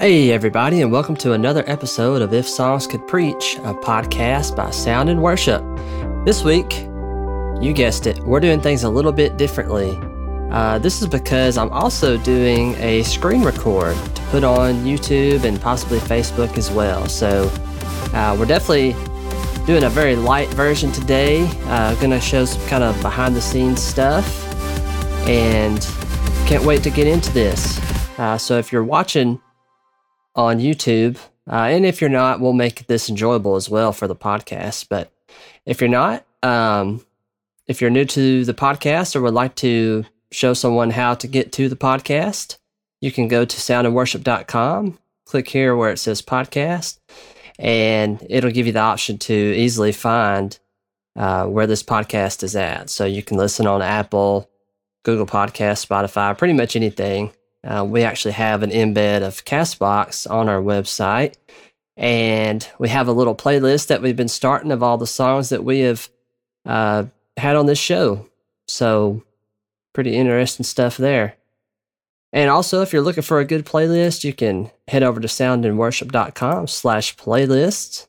Hey, everybody, and welcome to another episode of If Songs Could Preach, a podcast by Sound in Worship. This week, you guessed it, we're doing things a little bit differently. Uh, this is because I'm also doing a screen record to put on YouTube and possibly Facebook as well. So, uh, we're definitely doing a very light version today. Uh, gonna show some kind of behind the scenes stuff, and can't wait to get into this. Uh, so, if you're watching, on YouTube. Uh, and if you're not, we'll make this enjoyable as well for the podcast. But if you're not, um, if you're new to the podcast or would like to show someone how to get to the podcast, you can go to soundinworship.com, click here where it says podcast, and it'll give you the option to easily find uh, where this podcast is at. So you can listen on Apple, Google Podcast, Spotify, pretty much anything. Uh, we actually have an embed of Castbox on our website. And we have a little playlist that we've been starting of all the songs that we have uh, had on this show. So, pretty interesting stuff there. And also, if you're looking for a good playlist, you can head over to soundinworship.com slash playlists.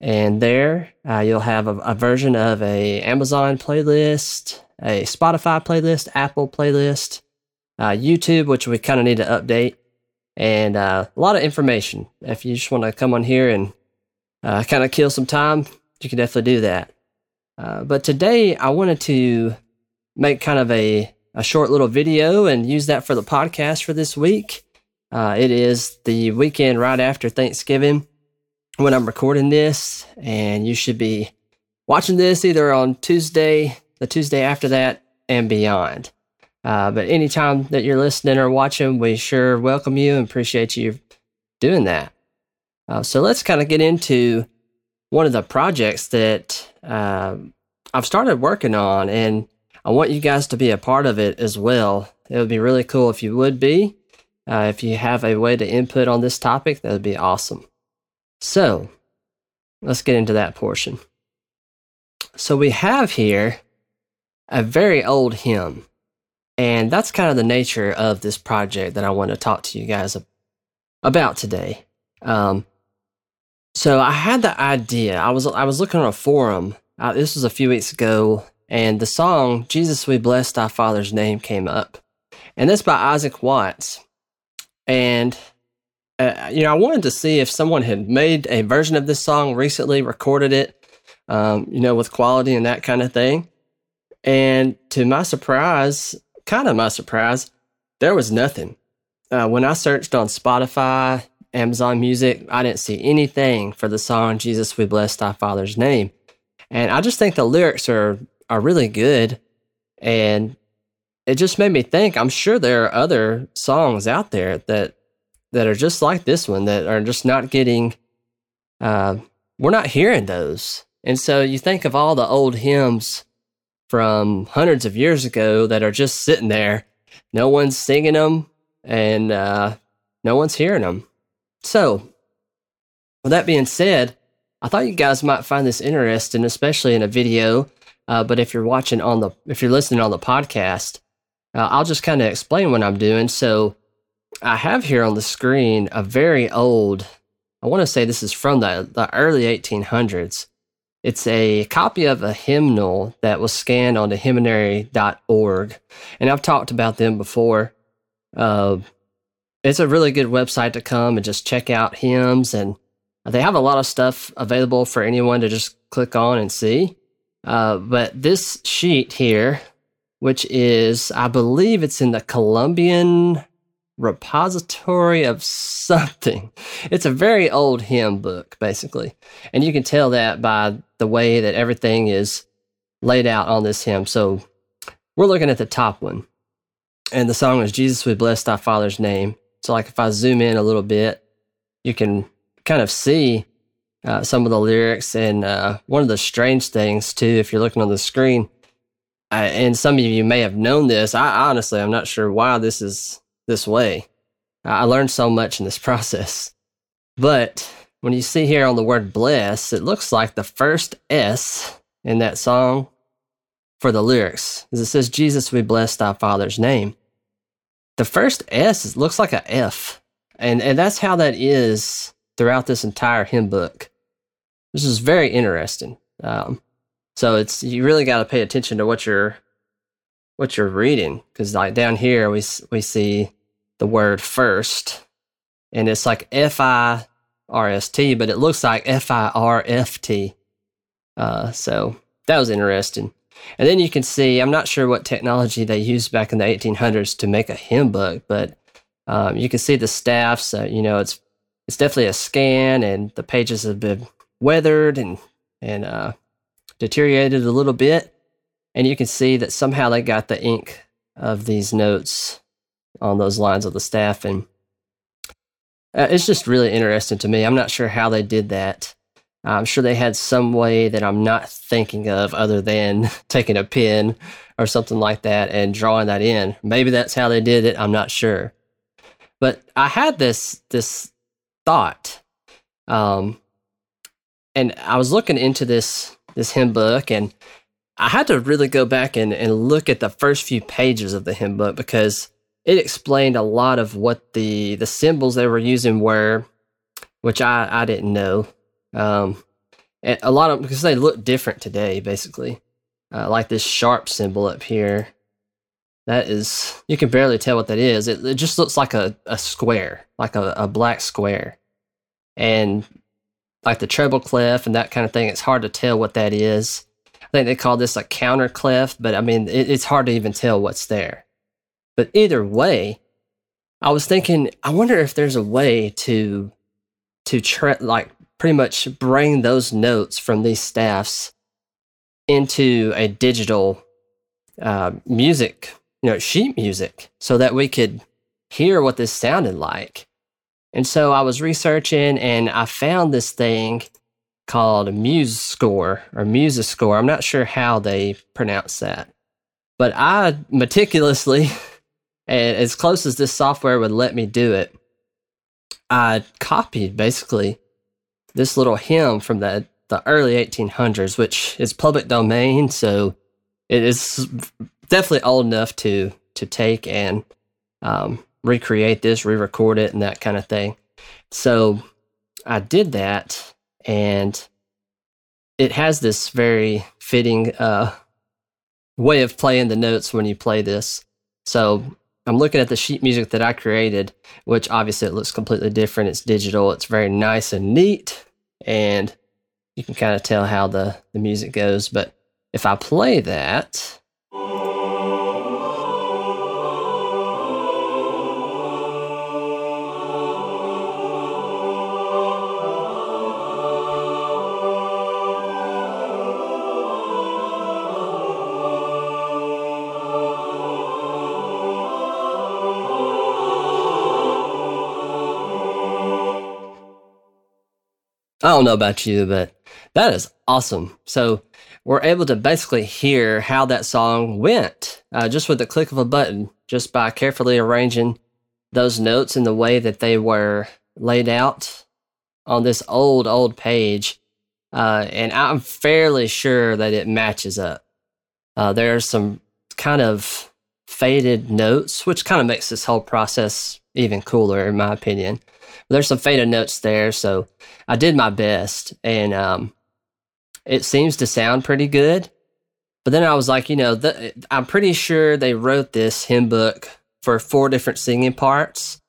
And there uh, you'll have a, a version of a Amazon playlist, a Spotify playlist, Apple playlist, uh, YouTube, which we kind of need to update, and uh, a lot of information. If you just want to come on here and uh, kind of kill some time, you can definitely do that. Uh, but today, I wanted to make kind of a, a short little video and use that for the podcast for this week. Uh, it is the weekend right after Thanksgiving when I'm recording this, and you should be watching this either on Tuesday, the Tuesday after that, and beyond. Uh, but anytime that you're listening or watching, we sure welcome you and appreciate you doing that. Uh, so let's kind of get into one of the projects that uh, I've started working on, and I want you guys to be a part of it as well. It would be really cool if you would be. Uh, if you have a way to input on this topic, that would be awesome. So let's get into that portion. So we have here a very old hymn. And that's kind of the nature of this project that I want to talk to you guys about today. Um, so I had the idea. I was I was looking on a forum. Uh, this was a few weeks ago, and the song "Jesus We Bless Thy Father's Name" came up, and that's by Isaac Watts. And uh, you know, I wanted to see if someone had made a version of this song recently, recorded it, um, you know, with quality and that kind of thing. And to my surprise, kind of my surprise, there was nothing. Uh, when I searched on Spotify, Amazon Music, I didn't see anything for the song Jesus We Bless Thy Father's Name. And I just think the lyrics are are really good. And it just made me think, I'm sure there are other songs out there that that are just like this one that are just not getting uh, we're not hearing those. And so you think of all the old hymns from hundreds of years ago that are just sitting there. No one's singing them and uh, no one's hearing them. So, with that being said, I thought you guys might find this interesting, especially in a video. Uh, but if you're watching on the, if you're listening on the podcast, uh, I'll just kind of explain what I'm doing. So, I have here on the screen a very old, I want to say this is from the, the early 1800s. It's a copy of a hymnal that was scanned onto hymnary.org. And I've talked about them before. Uh, it's a really good website to come and just check out hymns. And they have a lot of stuff available for anyone to just click on and see. Uh, but this sheet here, which is, I believe it's in the Columbian repository of something. It's a very old hymn book, basically. And you can tell that by the way that everything is laid out on this hymn. So we're looking at the top one. And the song is Jesus, we bless thy Father's name. So, like, if I zoom in a little bit, you can kind of see uh, some of the lyrics. And uh, one of the strange things, too, if you're looking on the screen, uh, and some of you may have known this. I honestly, I'm not sure why this is this way. I learned so much in this process. But when you see here on the word bless, it looks like the first S in that song for the lyrics. As it says, Jesus, we bless thy Father's name. The first S looks like a F. and and that's how that is throughout this entire hymn book. This is very interesting. Um, so it's you really got to pay attention to what you're what you're reading because like down here we we see the word first, and it's like F I R S T, but it looks like F I R F T. Uh, so that was interesting. And then you can see, I'm not sure what technology they used back in the 1800s to make a hymn book, but um, you can see the staffs. Uh, you know, it's it's definitely a scan, and the pages have been weathered and and uh, deteriorated a little bit. And you can see that somehow they got the ink of these notes on those lines of the staff, and uh, it's just really interesting to me. I'm not sure how they did that. I'm sure they had some way that I'm not thinking of other than taking a pen or something like that and drawing that in. Maybe that's how they did it. I'm not sure. But I had this this thought, um, and I was looking into this this hymn book, and I had to really go back and, and look at the first few pages of the hymn book because it explained a lot of what the the symbols they were using were, which I I didn't know. Um, and a lot of because they look different today, basically. Uh, like this sharp symbol up here that is, you can barely tell what that is. It, it just looks like a, a square, like a, a black square. And like the treble clef and that kind of thing, it's hard to tell what that is. I think they call this a counter clef, but I mean, it, it's hard to even tell what's there. But either way, I was thinking, I wonder if there's a way to, to tra- like pretty much bring those notes from these staffs into a digital uh, music you know, sheet music so that we could hear what this sounded like. And so I was researching and I found this thing called MuseScore or MuseScore. I'm not sure how they pronounce that. But I meticulously, and as close as this software would let me do it, I copied basically this little hymn from the, the early 1800s, which is public domain. So it is definitely old enough to to take and um, recreate this, re-record it, and that kind of thing. So I did that, and it has this very fitting uh, way of playing the notes when you play this. So I'm looking at the sheet music that I created, which obviously it looks completely different. It's digital. It's very nice and neat, and you can kind of tell how the the music goes. But if I play that, I don't know about you, but that is awesome. So we're able to basically hear how that song went uh, just with the click of a button, just by carefully arranging those notes in the way that they were laid out on this old, old page. Uh, and I'm fairly sure that it matches up. Uh, are some kind of faded notes, which kind of makes this whole process even cooler, in my opinion. There's some faded notes there, so I did my best, and um, it seems to sound pretty good. But then I was like, you know, the, I'm pretty sure they wrote this hymn book for four different singing parts.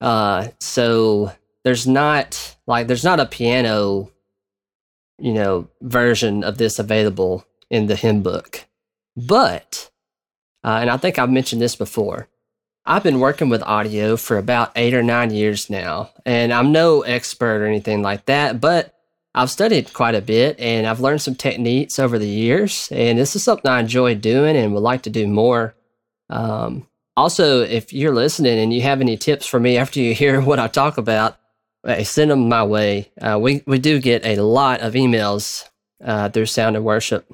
Uh, so there's not like there's not a piano, you know, version of this available in the hymn book. But, uh, and I think I've mentioned this before, I've been working with audio for about eight or nine years now, and I'm no expert or anything like that, but I've studied quite a bit and I've learned some techniques over the years, and this is something I enjoy doing and would like to do more. Um, also, if you're listening and you have any tips for me after you hear what I talk about, send them my way. Uh, we, we do get a lot of emails uh, through Sound in Worship,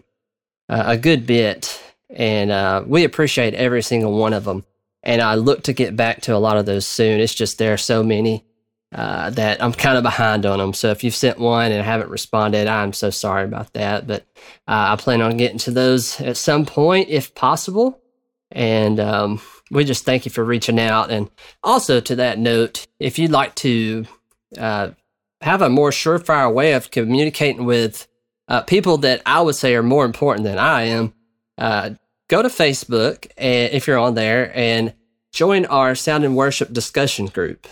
uh, a good bit, and uh, we appreciate every single one of them and I look to get back to a lot of those soon. It's just there are so many uh, that I'm kind of behind on them. So if you've sent one and haven't responded, I'm so sorry about that. But uh, I plan on getting to those at some point if possible. And um, we just thank you for reaching out. And also, to that note, if you'd like to uh, have a more surefire way of communicating with uh, people that I would say are more important than I am, uh, go to Facebook and if you're on there and join our sound in worship discussion group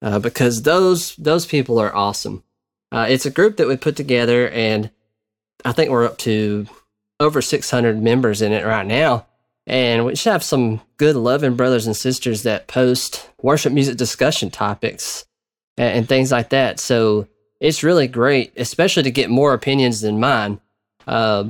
uh, because those those people are awesome. Uh, it's a group that we put together, and I think we're up to over 600 members in it right now. And we should have some good, loving brothers and sisters that post worship music discussion topics and, and things like that. So it's really great, especially to get more opinions than mine. Uh,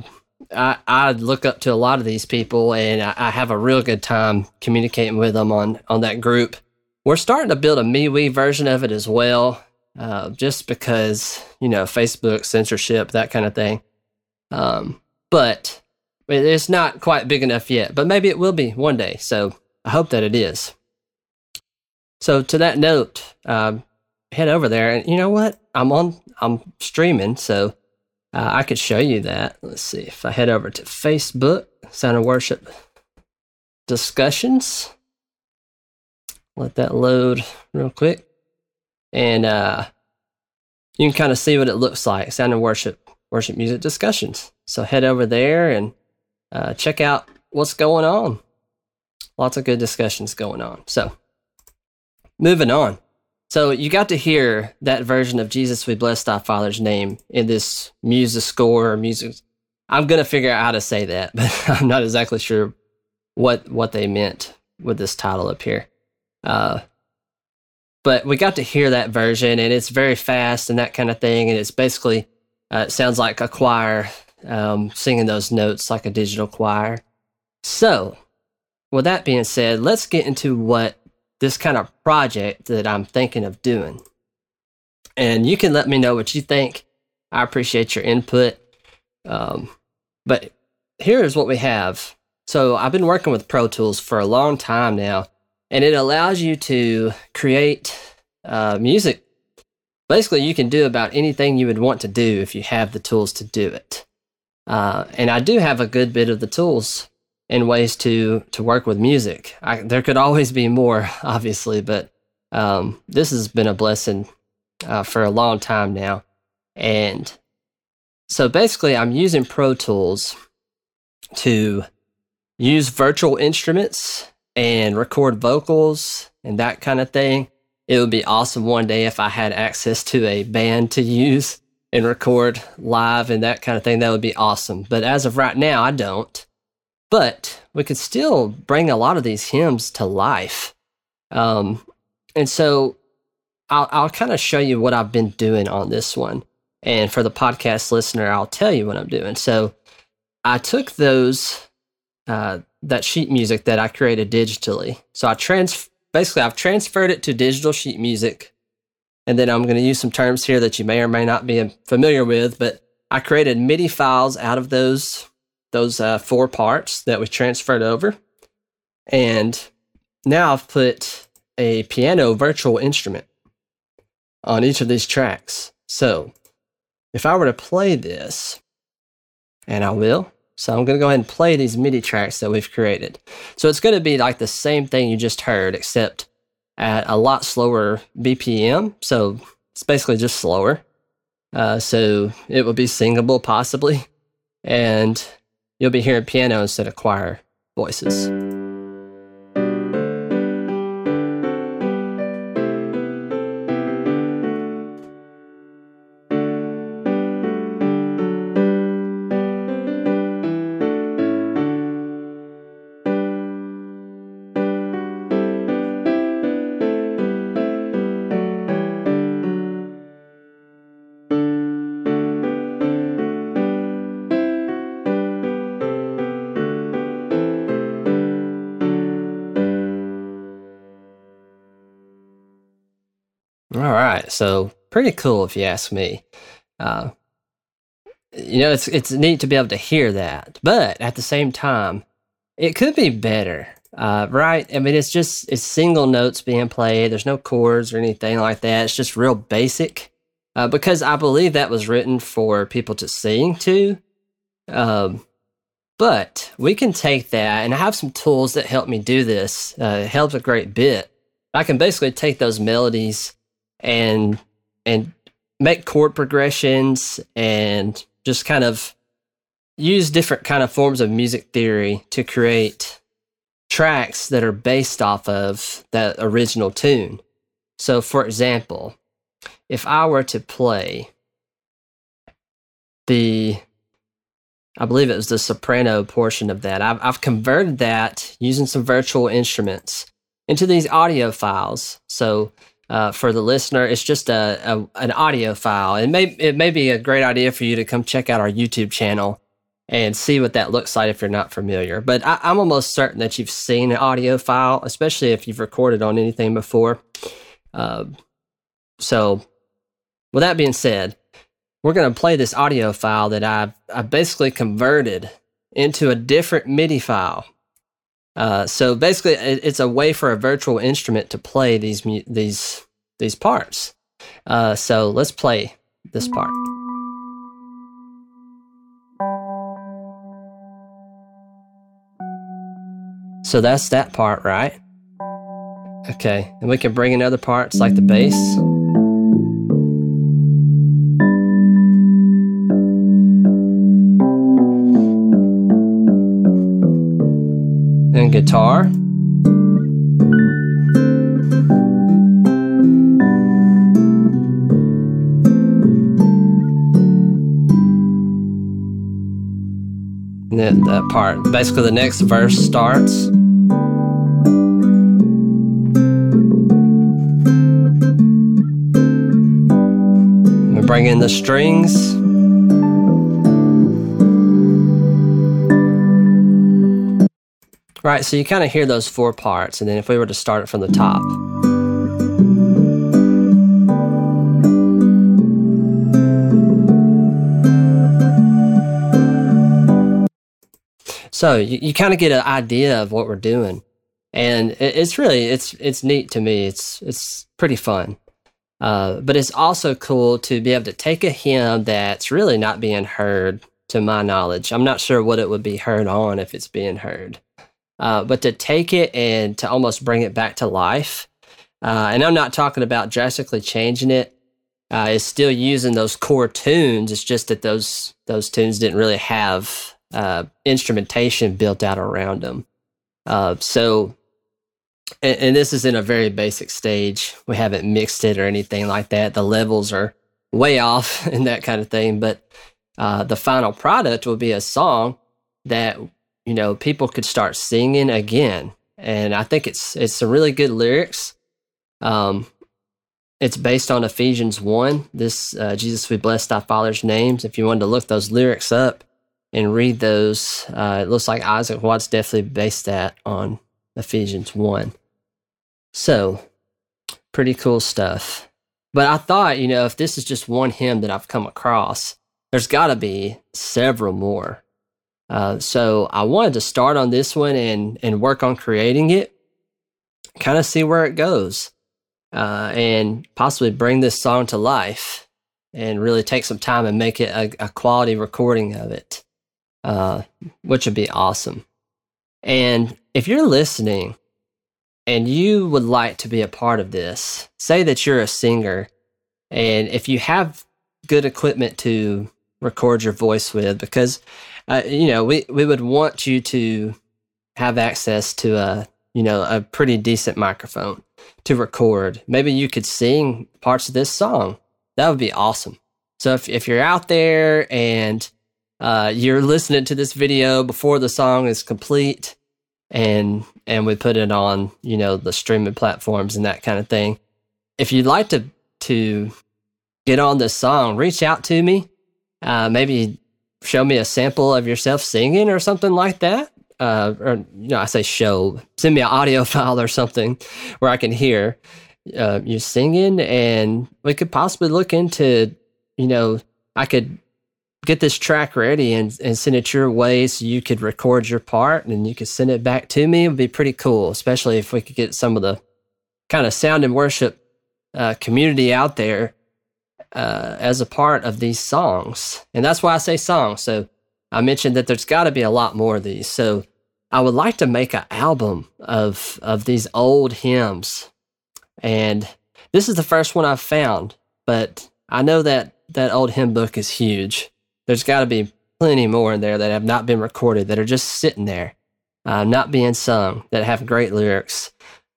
I, I look up to a lot of these people, and I, I, have a real good time communicating with them on on that group. We're starting to build a MeWe version of it as well, uh, just because you know Facebook censorship, that kind of thing. Um, but it's not quite big enough yet, but maybe it will be one day. So I hope that it is. So to that note, um, head over there, and you know what? I'm on. I'm streaming, so uh, I could show you that. Let's see if I head over to Facebook, Sound in Worship discussions. Let that load real quick, and uh, you can kind of see what it looks like. Sound in Worship worship music discussions. So head over there and uh, check out what's going on. Lots of good discussions going on. So, moving on. So, you got to hear that version of Jesus, we bless thy Father's name in this music score or music. I'm going to figure out how to say that, but I'm not exactly sure what what they meant with this title up here. Uh, but we got to hear that version, and it's very fast and that kind of thing. And it's basically, uh, it sounds like a choir um, singing those notes like a digital choir. So, with that being said, let's get into what this kind of project that I'm thinking of doing. And you can let me know what you think. I appreciate your input. Um, but here's what we have. So, I've been working with Pro Tools for a long time now, and it allows you to create uh, music. Basically, you can do about anything you would want to do if you have the tools to do it. Uh, and I do have a good bit of the tools and ways to to work with music. I, there could always be more, obviously, but um, this has been a blessing uh, for a long time now. And so basically, I'm using Pro Tools to use virtual instruments and record vocals and that kind of thing. It would be awesome one day if I had access to a band to use and record live and that kind of thing, that would be awesome. But as of right now, I don't. But we could still bring a lot of these hymns to life. Um, and so I'll, I'll kind of show you what I've been doing on this one. And for the podcast listener, I'll tell you what I'm doing. So I took those, uh, that sheet music that I created digitally. So I trans, basically I've transferred it to digital sheet music and then I'm going to use some terms here that you may or may not be familiar with, but I created MIDI files out of those those uh, four parts that we transferred over. And now I've put a piano virtual instrument on each of these tracks. So if I were to play this, and I will, so I'm going to go ahead and play these MIDI tracks that we've created. So it's going to be like the same thing you just heard, except at a lot slower BPM. So it's basically just slower. Uh, so it will be singable possibly. And you'll be hearing piano instead of choir voices. So pretty cool if you ask me. Uh, you know, it's it's neat to be able to hear that, but at the same time, it could be better, uh, right? I mean, it's just it's single notes being played. There's no chords or anything like that. It's just real basic. Uh, because I believe that was written for people to sing to. Um, But we can take that, and I have some tools that help me do this. Uh, it helps a great bit. I can basically take those melodies and and make chord progressions and just kind of use different kind of forms of music theory to create tracks that are based off of that original tune. So, for example, if I were to play the I believe it was the soprano portion of that. I've, I've converted that using some virtual instruments into these audio files. So uh, for the listener, it's just a, a, an audio file. It may it may be a great idea for you to come check out our YouTube channel and see what that looks like if you're not familiar. But I, am almost certain that you've seen an audio file, especially if you've recorded on anything before. Uh, so, with that being said, we're going to play this audio file that I've, i basically converted into a different MIDI file. Uh, so basically, it's a way for a virtual instrument to play these these these parts. Uh, so let's play this part. So that's that part, right? Okay, and we can bring in other parts like the bass. And guitar. That, that part. Basically, the next verse starts. We bring in the strings. Right, so you kind of hear those four parts, and then if we were to start it from the top. So you, you kind of get an idea of what we're doing, and it, it's really it's it's neat to me. It's it's pretty fun, uh, but it's also cool to be able to take a hymn that's really not being heard, to my knowledge. I'm not sure what it would be heard on if it's being heard. Uh, but to take it and to almost bring it back to life. Uh, and I'm not talking about drastically changing it. Uh, it's still using those core tunes. It's just that those those tunes didn't really have uh, instrumentation built out around them. Uh, so, and, and, this is in a very basic stage. We haven't mixed it or anything like that. The levels are way off and that kind of thing. But uh, the final product will be a song that you know, people could start singing again. And I think it's it's some really good lyrics. Um, it's based on Ephesians one. This uh, Jesus, we bless thy Father's names. If you wanted to look those lyrics up and read those, uh, it looks like Isaac Watts definitely based that on Ephesians one. So, pretty cool stuff. But I thought, you know, if this is just one hymn that I've come across, there's got to be several more uh, so I wanted to start on this one and and work on creating it, kind of see where it goes, uh, and possibly bring this song to life, and really take some time and make it a, a quality recording of it, uh, which would be awesome. And if you're listening and you would like to be a part of this, say that you're a singer, and if you have good equipment to record your voice with, because uh, you know, we, we would want you to have access to a, you know, a pretty decent microphone to record. Maybe you could sing parts of this song. That would be awesome. So if, if you're out there and uh, you're listening to this video before the song is complete and and we put it on, you know, the streaming platforms and that kind of thing. If you'd like to to get on this song, reach out to me. Uh, maybe show me a sample of yourself singing or something like that. Uh, or you know, I say show, send me an audio file or something where I can hear uh, you singing, and we could possibly look into, you know, I could get this track ready and, and send it your way so you could record your part and you could send it back to me. It would be pretty cool, especially if we could get some of the kind of sound in worship uh, community out there uh, as a part of these songs. And that's why I say songs. So I mentioned that there's got to be a lot more of these. So I would like to make an album of of these old hymns, and this is the first one I've found. But I know that that old hymn book is huge. There's got to be plenty more in there that have not been recorded that are just sitting there, uh, not being sung, that have great lyrics.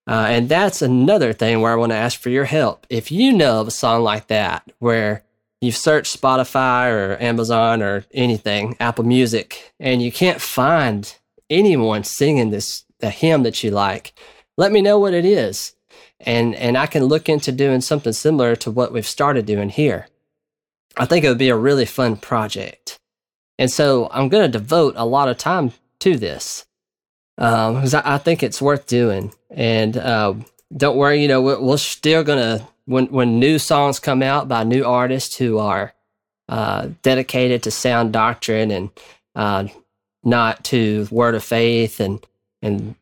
Uh, and that's another thing where I want to ask for your help. If you know of a song like that, where you've searched Spotify or Amazon or anything, Apple Music, and you can't find anyone singing this a hymn that you like, let me know what it is. And and I can look into doing something similar to what we've started doing here. I think it would be a really fun project. And so I'm going to devote a lot of time to this um, I, I, think it's worth doing. And uh, don't worry, you know, we're, we're still to, when, when new songs come out by new artists who are uh, dedicated to sound doctrine and uh, not to word of faith and and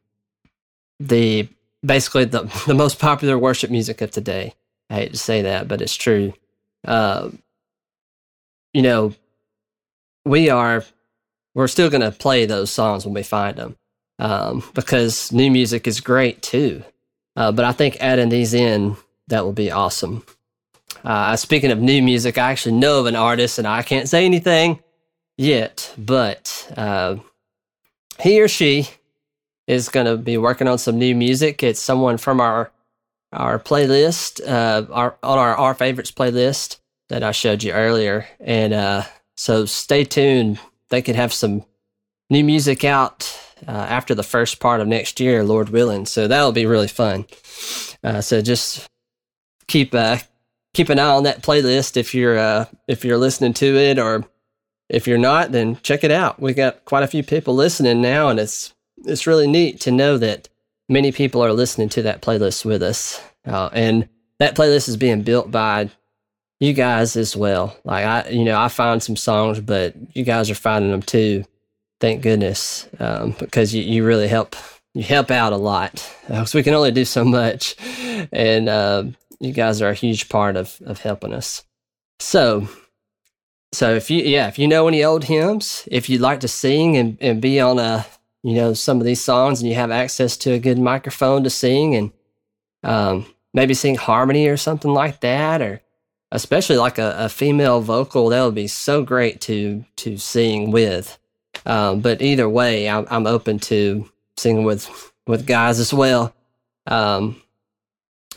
the basically the the most popular worship music of today. I hate to say that, but it's true. Uh, you know, we are we're still going to play those songs when we find them um, because new music is great too. Uh, but I think adding these in that will be awesome. Uh, speaking of new music, I actually know of an artist, and I can't say anything yet, but uh, he or she is going to be working on some new music. It's someone from our our playlist, uh, our on our our favorites playlist that I showed you earlier, and uh, so stay tuned. They could have some new music out uh, after the first part of next year, Lord willing. So that'll be really fun. Uh, so just keep uh, keep an eye on that playlist if you're uh, if you're listening to it or if you're not, then check it out. We got quite a few people listening now, and it's it's really neat to know that many people are listening to that playlist with us. Uh, and that playlist is being built by you guys as well. Like I, you know, I find some songs, but you guys are finding them too. Thank goodness, um, because you, you really help you help out a lot. Because uh, we can only do so much, and uh, you guys are a huge part of of helping us. So so if you yeah, if you know any old hymns, if you'd like to sing and, and be on a you know some of these songs and you have access to a good microphone to sing and um, maybe sing harmony or something like that, or especially like a, a female vocal, that would be so great to to sing with. Um, but either way, I'm, I'm open to singing with with guys as well. Um,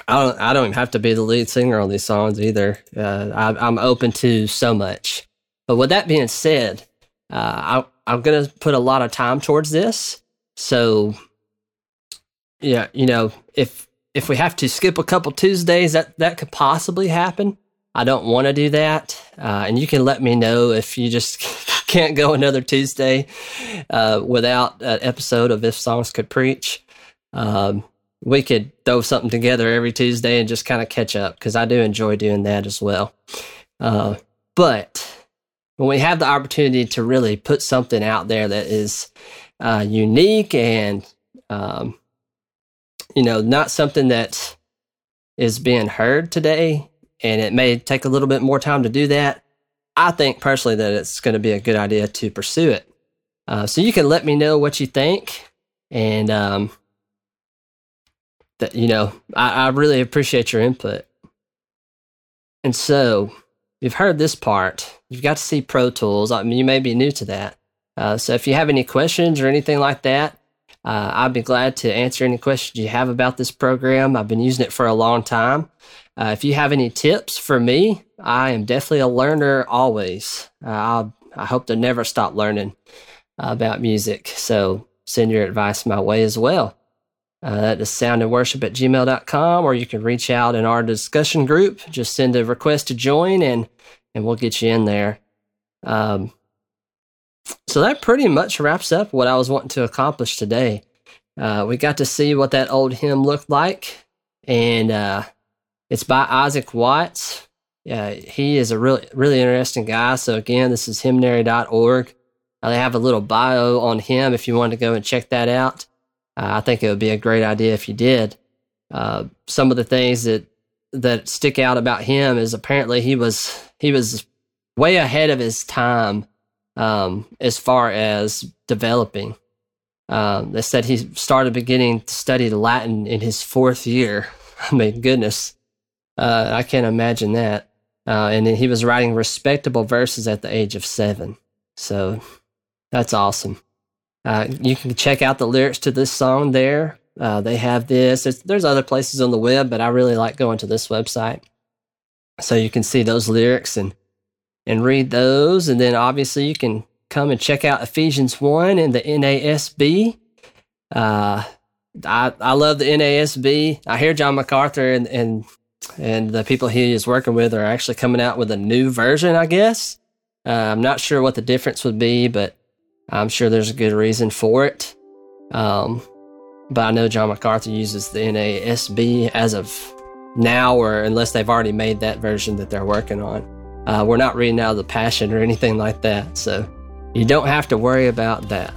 I don't I don't even have to be the lead singer on these songs either. Uh, I, am open to so much. But with that being said, uh, I, I'm to put a lot of time towards this. So, yeah, you know, if if we have to skip a couple Tuesdays, that that could possibly happen. I don't want to do that, uh, and you can let me know if you just can't go another Tuesday uh, without an episode of If Songs Could Preach. Um, we could throw something together every Tuesday and just kind of catch up because I do enjoy doing that as well. Uh, but when we have the opportunity to really put something out there that is uh, unique and um, you know not something that is being heard today and it may take a little bit more time to do that i think personally that it's going to be a good idea to pursue it uh, so you can let me know what you think and um, that you know I, I really appreciate your input and so you've heard this part. You've got to see Pro Tools. I mean, you may be new to that. Uh, so if you have any questions or anything like that, uh, I'd be glad to answer any questions you have about this program. I've been using it for a long time. Uh, if you have any tips for me, I am definitely a learner always. Uh, i hope to never stop learning about music. So send your advice my way as well. Uh, that is soundinworship at gmail.com, or you can reach out in our discussion group. Just send a request to join and, and we'll get you in there. Um, so that pretty much wraps up what I was wanting to accomplish today. Uh, we got to see what that old hymn looked like, and uh, it's by Isaac Watts. Yeah, he is a really really interesting guy. So again, this is hymnary.org. Uh, they have a little bio on him if you want to go and check that out. Uh, I think it would be a great idea if you did. Uh, some of the things that that stick out about him is apparently he was he was way ahead of his time um, as far as developing. Um, they said he started beginning to study Latin in his fourth year. I mean, goodness, uh, I can't imagine that. Uh, and he was writing respectable verses at the age of seven. So that's awesome. Uh, you can check out the lyrics to this song there. Uh, they have this. There's, there's other places on the web, but I really like going to this website. So you can see those lyrics and and read those. And then obviously you can come and check out Ephesians 1 in the NASB. Uh, I, I love the NASB. I hear John MacArthur and, and and the people he is working with are actually coming out with a new version, I guess. Uh, I'm not sure what the difference would be, but I'm sure there's a good reason for it. Um, but I know John MacArthur uses the NASB as of now, or unless they've already made that version that they're working on. Uh, we're not reading out of the Passion or anything like that, so you don't have to worry about that.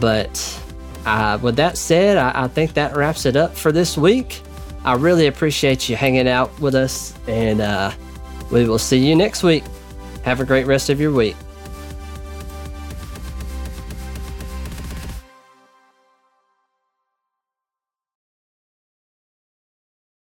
But uh, with that said, I, I think that wraps it up for this week. I really appreciate you hanging out with us, and uh, we will see you next week. Have a great rest of your week.